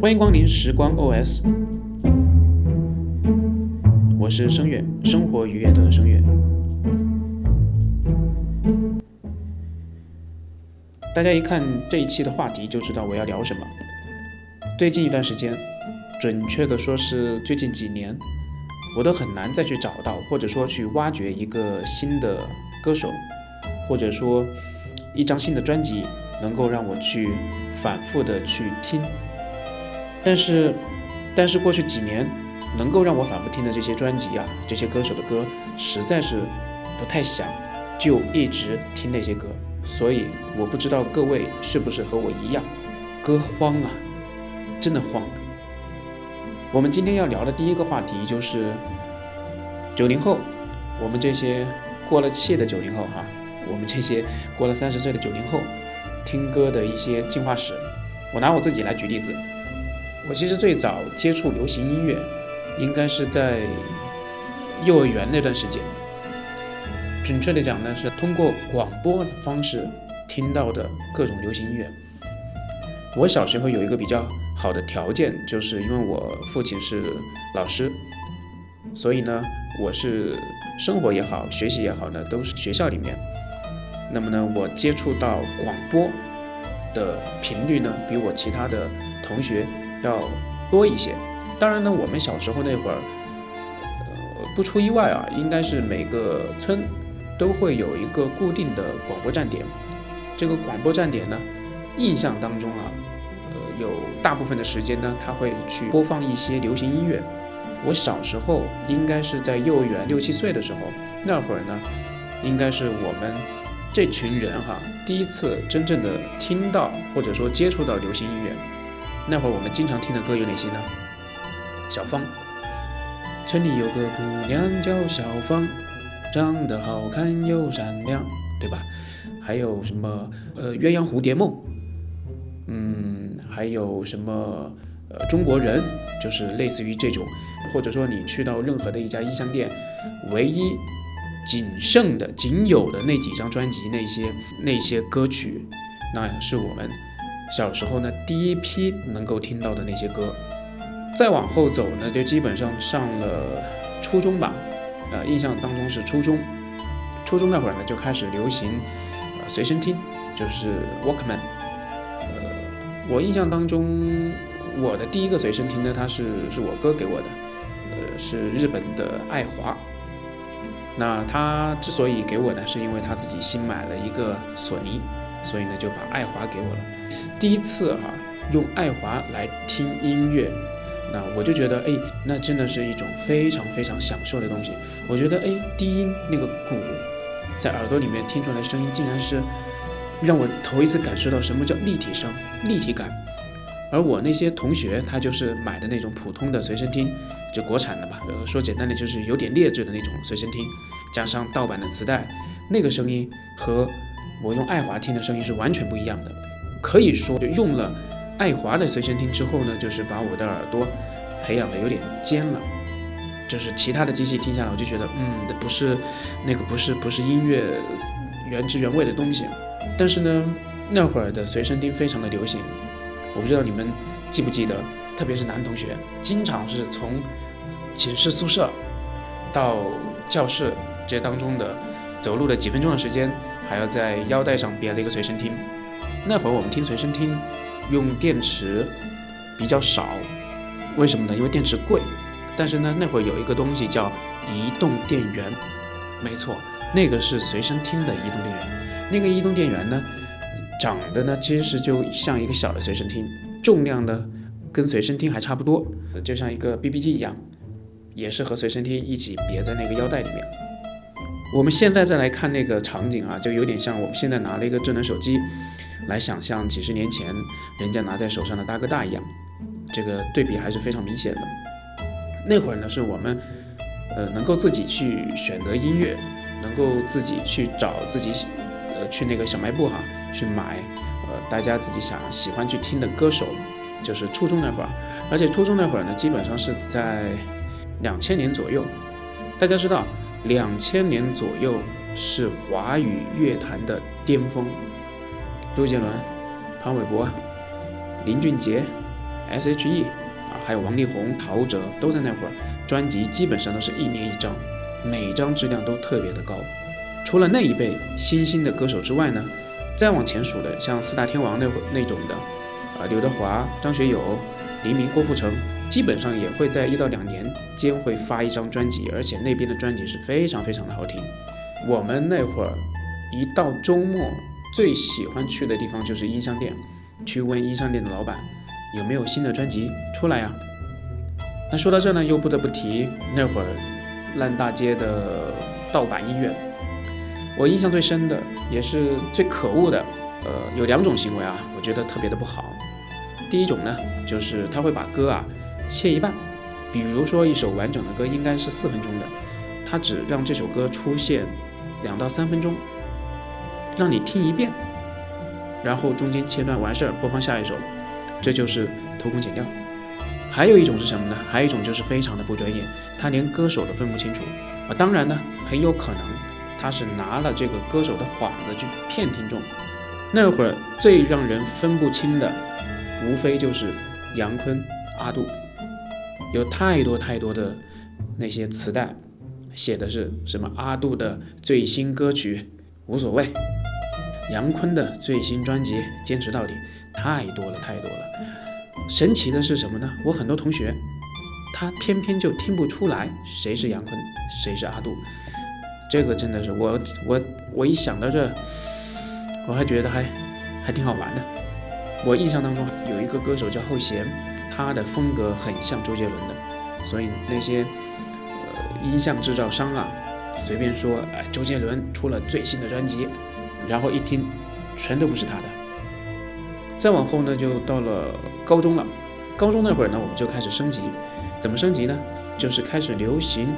欢迎光临时光 OS，我是声乐，生活愉悦的声乐。大家一看这一期的话题就知道我要聊什么。最近一段时间，准确的说是最近几年，我都很难再去找到或者说去挖掘一个新的歌手，或者说一张新的专辑，能够让我去反复的去听。但是，但是过去几年能够让我反复听的这些专辑啊，这些歌手的歌，实在是不太想就一直听那些歌。所以我不知道各位是不是和我一样，歌荒啊，真的荒。我们今天要聊的第一个话题就是九零后，我们这些过了气的九零后哈，我们这些过了三十岁的九零后，听歌的一些进化史。我拿我自己来举例子。我其实最早接触流行音乐，应该是在幼儿园那段时间。准确的讲呢，是通过广播方式听到的各种流行音乐。我小时候有一个比较好的条件，就是因为我父亲是老师，所以呢，我是生活也好，学习也好呢，都是学校里面。那么呢，我接触到广播的频率呢，比我其他的同学。要多一些。当然呢，我们小时候那会儿，呃，不出意外啊，应该是每个村都会有一个固定的广播站点。这个广播站点呢，印象当中啊，呃，有大部分的时间呢，他会去播放一些流行音乐。我小时候应该是在幼儿园六七岁的时候，那会儿呢，应该是我们这群人哈，第一次真正的听到或者说接触到流行音乐。那会儿我们经常听的歌有哪些呢？小芳，村里有个姑娘叫小芳，长得好看又善良，对吧？还有什么呃鸳鸯蝴蝶梦，嗯，还有什么呃中国人，就是类似于这种，或者说你去到任何的一家音像店，唯一仅剩的、仅有的那几张专辑，那些那些歌曲，那是我们。小时候呢，第一批能够听到的那些歌，再往后走呢，就基本上上了初中吧。呃，印象当中是初中，初中那会儿呢就开始流行呃随身听，就是 Walkman。呃，我印象当中，我的第一个随身听呢，它是是我哥给我的，呃，是日本的爱华。那他之所以给我呢，是因为他自己新买了一个索尼。所以呢，就把爱华给我了。第一次哈，用爱华来听音乐，那我就觉得，哎，那真的是一种非常非常享受的东西。我觉得，哎，低音那个鼓在耳朵里面听出来声音，竟然是让我头一次感受到什么叫立体声、立体感。而我那些同学，他就是买的那种普通的随身听，就国产的吧，呃，说简单的就是有点劣质的那种随身听，加上盗版的磁带，那个声音和。我用爱华听的声音是完全不一样的，可以说用了爱华的随身听之后呢，就是把我的耳朵培养的有点尖了，就是其他的机器听下来，我就觉得，嗯，不是那个不是不是音乐原汁原味的东西。但是呢，那会儿的随身听非常的流行，我不知道你们记不记得，特别是男同学，经常是从寝室宿舍到教室这当中的走路的几分钟的时间。还要在腰带上别了一个随身听。那会儿我们听随身听，用电池比较少，为什么呢？因为电池贵。但是呢，那会儿有一个东西叫移动电源，没错，那个是随身听的移动电源。那个移动电源呢，长得呢其实就像一个小的随身听，重量呢跟随身听还差不多，就像一个 BB 机一样，也是和随身听一起别在那个腰带里面。我们现在再来看那个场景啊，就有点像我们现在拿了一个智能手机，来想象几十年前人家拿在手上的大哥大一样，这个对比还是非常明显的。那会儿呢，是我们呃能够自己去选择音乐，能够自己去找自己呃去那个小卖部哈去买呃大家自己想喜欢去听的歌手，就是初中那会儿，而且初中那会儿呢，基本上是在两千年左右，大家知道。两千年左右是华语乐坛的巅峰，周杰伦、潘玮柏、林俊杰，S.H.E 啊，还有王力宏、陶喆都在那会儿，专辑基本上都是一年一张，每张质量都特别的高。除了那一辈新兴的歌手之外呢，再往前数的，像四大天王那会那种的，啊，刘德华、张学友、黎明、郭富城，基本上也会在一到两年间会发一张专辑，而且那边的专辑是非常非常的好听。我们那会儿一到周末，最喜欢去的地方就是音像店，去问音像店的老板。有没有新的专辑出来呀？那说到这呢，又不得不提那会儿烂大街的盗版音乐。我印象最深的，也是最可恶的，呃，有两种行为啊，我觉得特别的不好。第一种呢，就是他会把歌啊切一半，比如说一首完整的歌应该是四分钟的，他只让这首歌出现两到三分钟，让你听一遍，然后中间切断完事儿，播放下一首。这就是偷工减料，还有一种是什么呢？还有一种就是非常的不专业，他连歌手都分不清楚啊。当然呢，很有可能他是拿了这个歌手的幌子去骗听众。那会儿最让人分不清的，无非就是杨坤、阿杜，有太多太多的那些磁带，写的是什么阿杜的最新歌曲无所谓，杨坤的最新专辑坚持到底。太多了，太多了。神奇的是什么呢？我很多同学，他偏偏就听不出来谁是杨坤，谁是阿杜。这个真的是我，我，我一想到这，我还觉得还还挺好玩的。我印象当中有一个歌手叫后弦，他的风格很像周杰伦的，所以那些呃音像制造商啊，随便说哎周杰伦出了最新的专辑，然后一听，全都不是他的。再往后呢，就到了高中了。高中那会儿呢，我们就开始升级。怎么升级呢？就是开始流行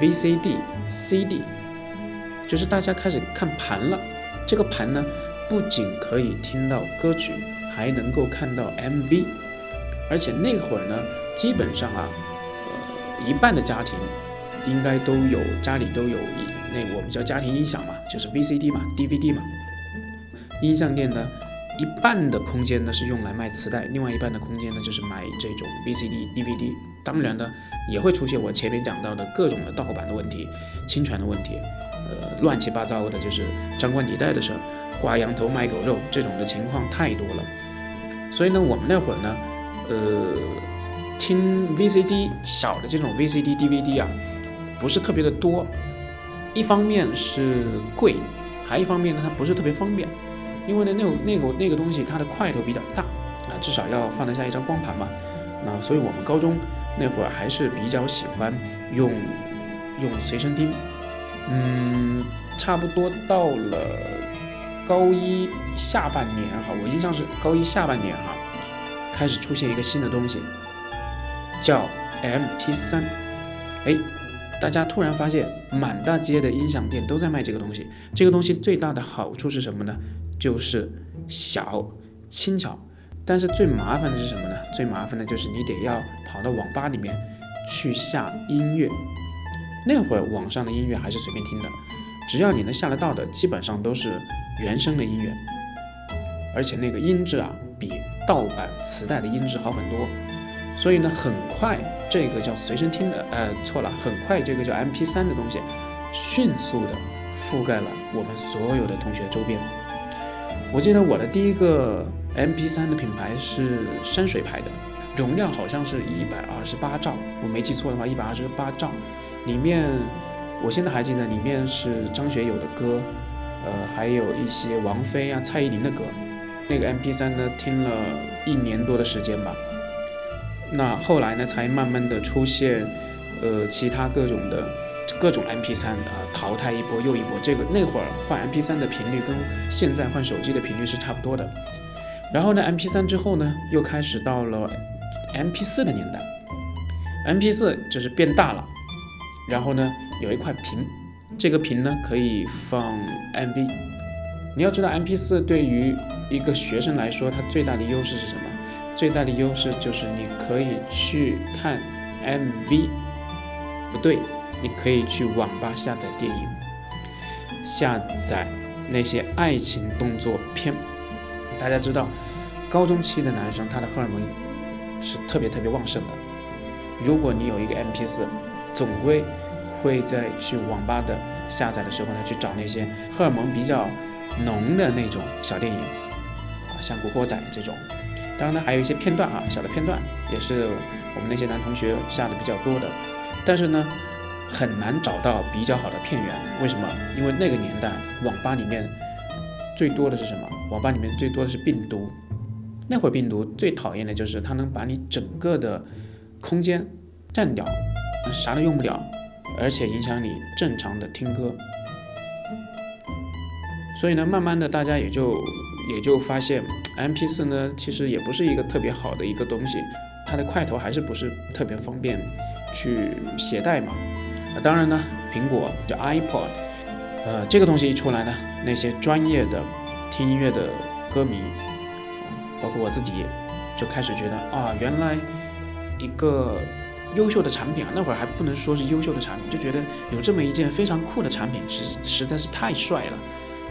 VCD、CD，就是大家开始看盘了。这个盘呢，不仅可以听到歌曲，还能够看到 MV。而且那会儿呢，基本上啊，呃，一半的家庭应该都有家里都有一那我们叫家庭音响嘛，就是 VCD 嘛、DVD 嘛。音像店呢。一半的空间呢是用来卖磁带，另外一半的空间呢就是买这种 VCD、DVD。当然呢，也会出现我前面讲到的各种的盗版的问题、侵权的问题，呃，乱七八糟的，就是张冠李戴的事儿，挂羊头卖狗肉这种的情况太多了。所以呢，我们那会儿呢，呃，听 VCD 小的这种 VCD、DVD 啊，不是特别的多。一方面是贵，还一方面呢，它不是特别方便。因为呢，那种那个那个东西，它的块头比较大啊，至少要放得下一张光盘嘛。那所以我们高中那会儿还是比较喜欢用用随身听。嗯，差不多到了高一下半年哈，我印象是高一下半年哈，开始出现一个新的东西，叫 MP3。哎，大家突然发现满大街的音响店都在卖这个东西。这个东西最大的好处是什么呢？就是小轻巧，但是最麻烦的是什么呢？最麻烦的就是你得要跑到网吧里面去下音乐。那会儿网上的音乐还是随便听的，只要你能下得到的，基本上都是原声的音乐，而且那个音质啊，比盗版磁带的音质好很多。所以呢，很快这个叫随身听的，呃，错了，很快这个叫 MP3 的东西，迅速的覆盖了我们所有的同学周边。我记得我的第一个 MP3 的品牌是山水牌的，容量好像是一百二十八兆，我没记错的话，一百二十八兆，里面我现在还记得里面是张学友的歌，呃，还有一些王菲啊、蔡依林的歌。那个 MP3 呢，听了一年多的时间吧。那后来呢，才慢慢的出现，呃，其他各种的。各种 MP3 啊，淘汰一波又一波。这个那会儿换 MP3 的频率跟现在换手机的频率是差不多的。然后呢，MP3 之后呢，又开始到了 MP4 的年代。MP4 就是变大了，然后呢，有一块屏，这个屏呢可以放 MV。你要知道，MP4 对于一个学生来说，它最大的优势是什么？最大的优势就是你可以去看 MV。不对。你可以去网吧下载电影，下载那些爱情动作片。大家知道，高中期的男生他的荷尔蒙是特别特别旺盛的。如果你有一个 MP4，总归会在去网吧的下载的时候呢，去找那些荷尔蒙比较浓的那种小电影，啊，像《古惑仔》这种。当然呢，还有一些片段啊，小的片段也是我们那些男同学下的比较多的。但是呢，很难找到比较好的片源。为什么？因为那个年代网吧里面最多的是什么？网吧里面最多的是病毒。那会儿病毒最讨厌的就是它能把你整个的空间占掉，啥都用不了，而且影响你正常的听歌。所以呢，慢慢的大家也就也就发现，MP4 呢其实也不是一个特别好的一个东西，它的块头还是不是特别方便去携带嘛。啊，当然呢，苹果叫 iPod，呃，这个东西一出来呢，那些专业的听音乐的歌迷。包括我自己，就开始觉得啊，原来一个优秀的产品啊，那会儿还不能说是优秀的产品，就觉得有这么一件非常酷的产品，实实在是太帅了。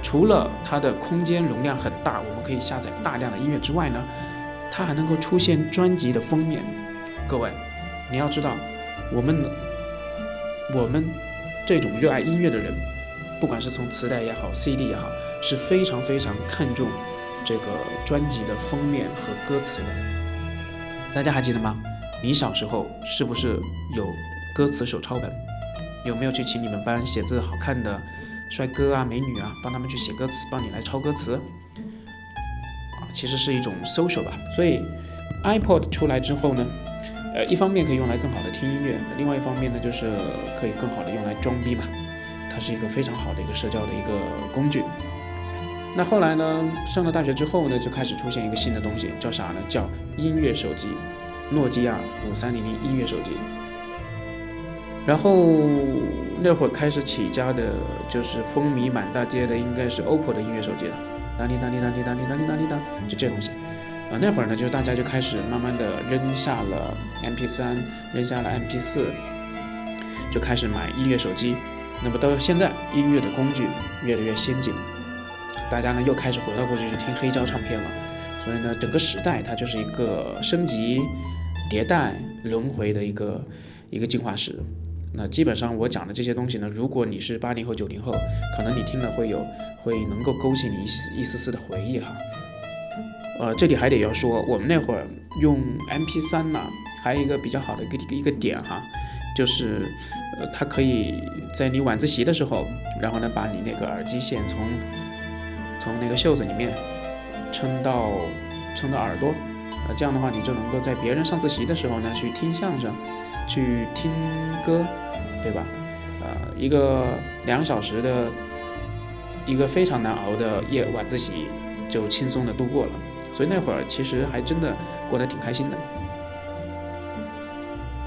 除了它的空间容量很大，我们可以下载大量的音乐之外呢，它还能够出现专辑的封面。各位，你要知道，我们我们这种热爱音乐的人，不管是从磁带也好，CD 也好，是非常非常看重。这个专辑的封面和歌词的，大家还记得吗？你小时候是不是有歌词手抄本？有没有去请你们班写字好看的帅哥啊、美女啊，帮他们去写歌词，帮你来抄歌词？啊，其实是一种 social 吧。所以 iPod 出来之后呢，呃，一方面可以用来更好的听音乐，另外一方面呢，就是可以更好的用来装逼嘛。它是一个非常好的一个社交的一个工具。那后来呢？上了大学之后呢，就开始出现一个新的东西，叫啥呢？叫音乐手机，诺基亚五三零零音乐手机。然后那会儿开始起家的，就是风靡满大街的，应该是 OPPO 的音乐手机了。当滴当滴当滴当滴当滴当滴当，就这东西。啊，那会儿呢，就大家就开始慢慢的扔下了 MP3，扔下了 MP4，就开始买音乐手机。那么到现在，音乐的工具越来越先进。大家呢又开始回到过去去听黑胶唱片了，所以呢，整个时代它就是一个升级、迭代、轮回的一个一个进化史。那基本上我讲的这些东西呢，如果你是八零后、九零后，可能你听了会有会能够勾起你一丝一丝丝的回忆哈。呃，这里还得要说，我们那会儿用 MP3 呢，还有一个比较好的一个一个点哈，就是呃，它可以在你晚自习的时候，然后呢，把你那个耳机线从从那个袖子里面撑到撑到耳朵，呃，这样的话你就能够在别人上自习的时候呢去听相声，去听歌，对吧？呃，一个两小时的一个非常难熬的夜晚自习就轻松的度过了，所以那会儿其实还真的过得挺开心的。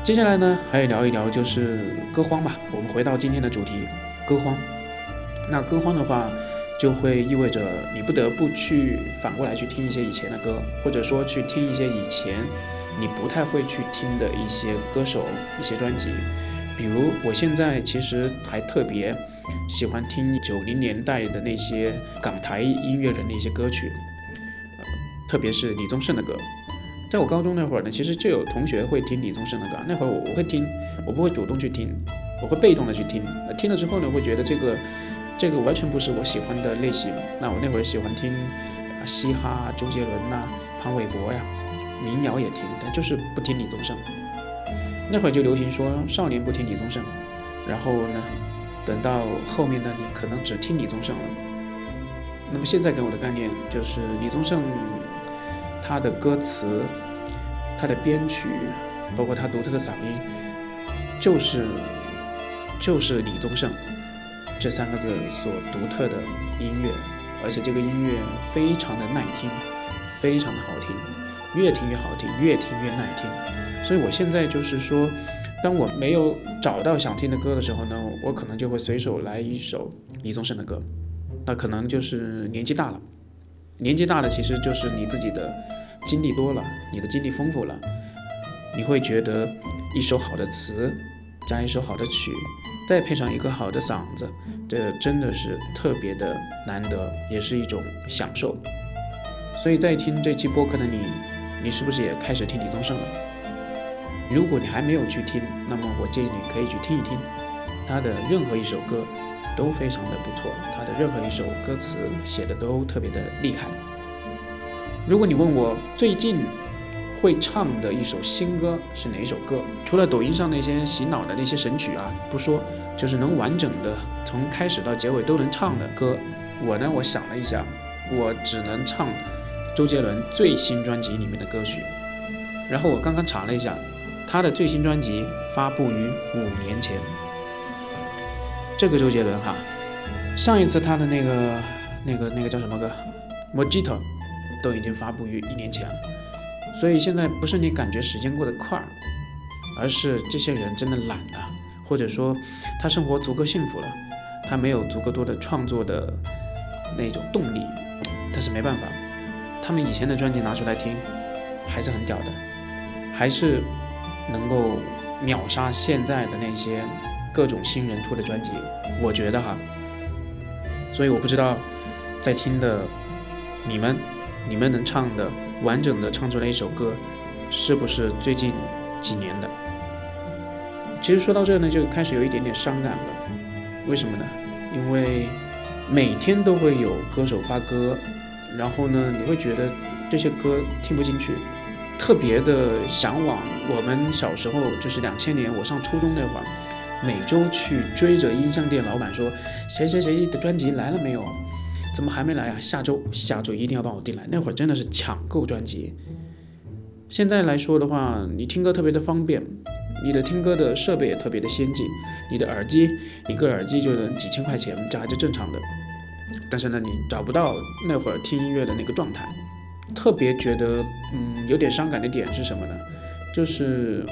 接下来呢，还要聊一聊就是歌荒吧。我们回到今天的主题，歌荒。那歌荒的话。就会意味着你不得不去反过来去听一些以前的歌，或者说去听一些以前你不太会去听的一些歌手、一些专辑。比如我现在其实还特别喜欢听九零年代的那些港台音乐人的一些歌曲，呃，特别是李宗盛的歌。在我高中那会儿呢，其实就有同学会听李宗盛的歌，那会儿我我会听，我不会主动去听，我会被动的去听。听了之后呢，会觉得这个。这个完全不是我喜欢的类型。那我那会儿喜欢听啊嘻哈，周杰伦呐，潘玮柏呀，民谣也听，但就是不听李宗盛。那会儿就流行说少年不听李宗盛，然后呢，等到后面呢，你可能只听李宗盛了。那么现在给我的概念就是李宗盛，他的歌词，他的编曲，包括他独特的嗓音，就是就是李宗盛。这三个字所独特的音乐，而且这个音乐非常的耐听，非常的好听，越听越好听，越听越耐听。所以我现在就是说，当我没有找到想听的歌的时候呢，我可能就会随手来一首李宗盛的歌。那可能就是年纪大了，年纪大了其实就是你自己的经历多了，你的经历丰富了，你会觉得一首好的词加一首好的曲。再配上一个好的嗓子，这真的是特别的难得，也是一种享受。所以在听这期播客的你，你是不是也开始听李宗盛了？如果你还没有去听，那么我建议你可以去听一听他的任何一首歌，都非常的不错。他的任何一首歌词写的都特别的厉害。如果你问我最近会唱的一首新歌是哪一首歌，除了抖音上那些洗脑的那些神曲啊不说，就是能完整的从开始到结尾都能唱的歌，我呢我想了一下，我只能唱周杰伦最新专辑里面的歌曲。然后我刚刚查了一下。他的最新专辑发布于五年前。这个周杰伦哈，上一次他的那个、那个、那个叫什么歌，《Mojito》都已经发布于一年前了。所以现在不是你感觉时间过得快，而是这些人真的懒了，或者说他生活足够幸福了，他没有足够多的创作的那种动力。但是没办法，他们以前的专辑拿出来听，还是很屌的，还是。能够秒杀现在的那些各种新人出的专辑，我觉得哈，所以我不知道在听的你们，你们能唱的完整的唱出来一首歌，是不是最近几年的？其实说到这呢，就开始有一点点伤感了。为什么呢？因为每天都会有歌手发歌，然后呢，你会觉得这些歌听不进去。特别的向往，我们小时候就是两千年，我上初中那会儿，每周去追着音像店老板说，谁谁谁的专辑来了没有？怎么还没来啊？下周下周一定要帮我订来。那会儿真的是抢购专辑。现在来说的话，你听歌特别的方便，你的听歌的设备也特别的先进，你的耳机一个耳机就能几千块钱，这还是正常的。但是呢，你找不到那会儿听音乐的那个状态。特别觉得，嗯，有点伤感的点是什么呢？就是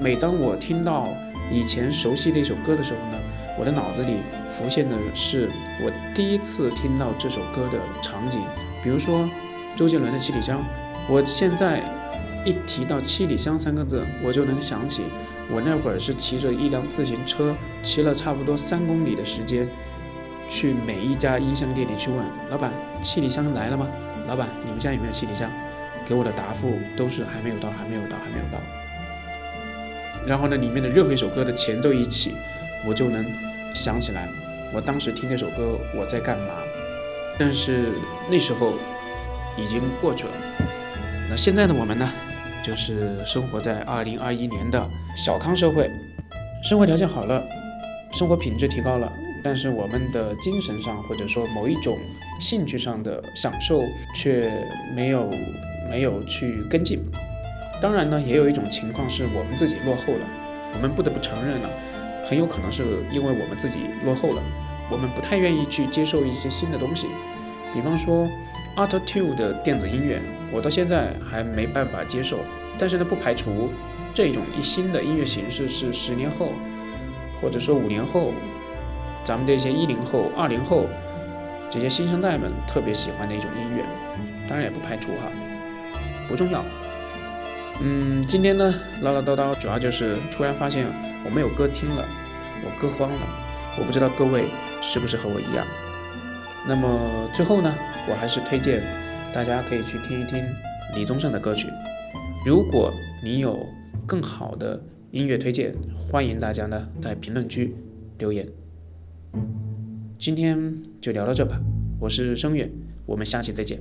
每当我听到以前熟悉的一首歌的时候呢，我的脑子里浮现的是我第一次听到这首歌的场景。比如说周杰伦的《七里香》，我现在一提到“七里香”三个字，我就能想起我那会儿是骑着一辆自行车，骑了差不多三公里的时间，去每一家音像店里去问老板：“七里香来了吗？”老板，你们家有没有七里香？给我的答复都是还没有到，还没有到，还没有到。然后呢，里面的任何一首歌的前奏一起，我就能想起来我当时听那首歌我在干嘛。但是那时候已经过去了。那现在的我们呢，就是生活在二零二一年的小康社会，生活条件好了，生活品质提高了。但是我们的精神上，或者说某一种兴趣上的享受，却没有没有去跟进。当然呢，也有一种情况是我们自己落后了。我们不得不承认呢，很有可能是因为我们自己落后了，我们不太愿意去接受一些新的东西。比方说，Auto Tune 的电子音乐，我到现在还没办法接受。但是呢，不排除这种一新的音乐形式是十年后，或者说五年后。咱们这些一零后、二零后这些新生代们特别喜欢的一种音乐，当然也不排除哈，不重要。嗯，今天呢唠唠叨叨，主要就是突然发现我没有歌听了，我歌荒了。我不知道各位是不是和我一样。那么最后呢，我还是推荐大家可以去听一听李宗盛的歌曲。如果你有更好的音乐推荐，欢迎大家呢在评论区留言。今天就聊到这吧，我是声乐，我们下期再见。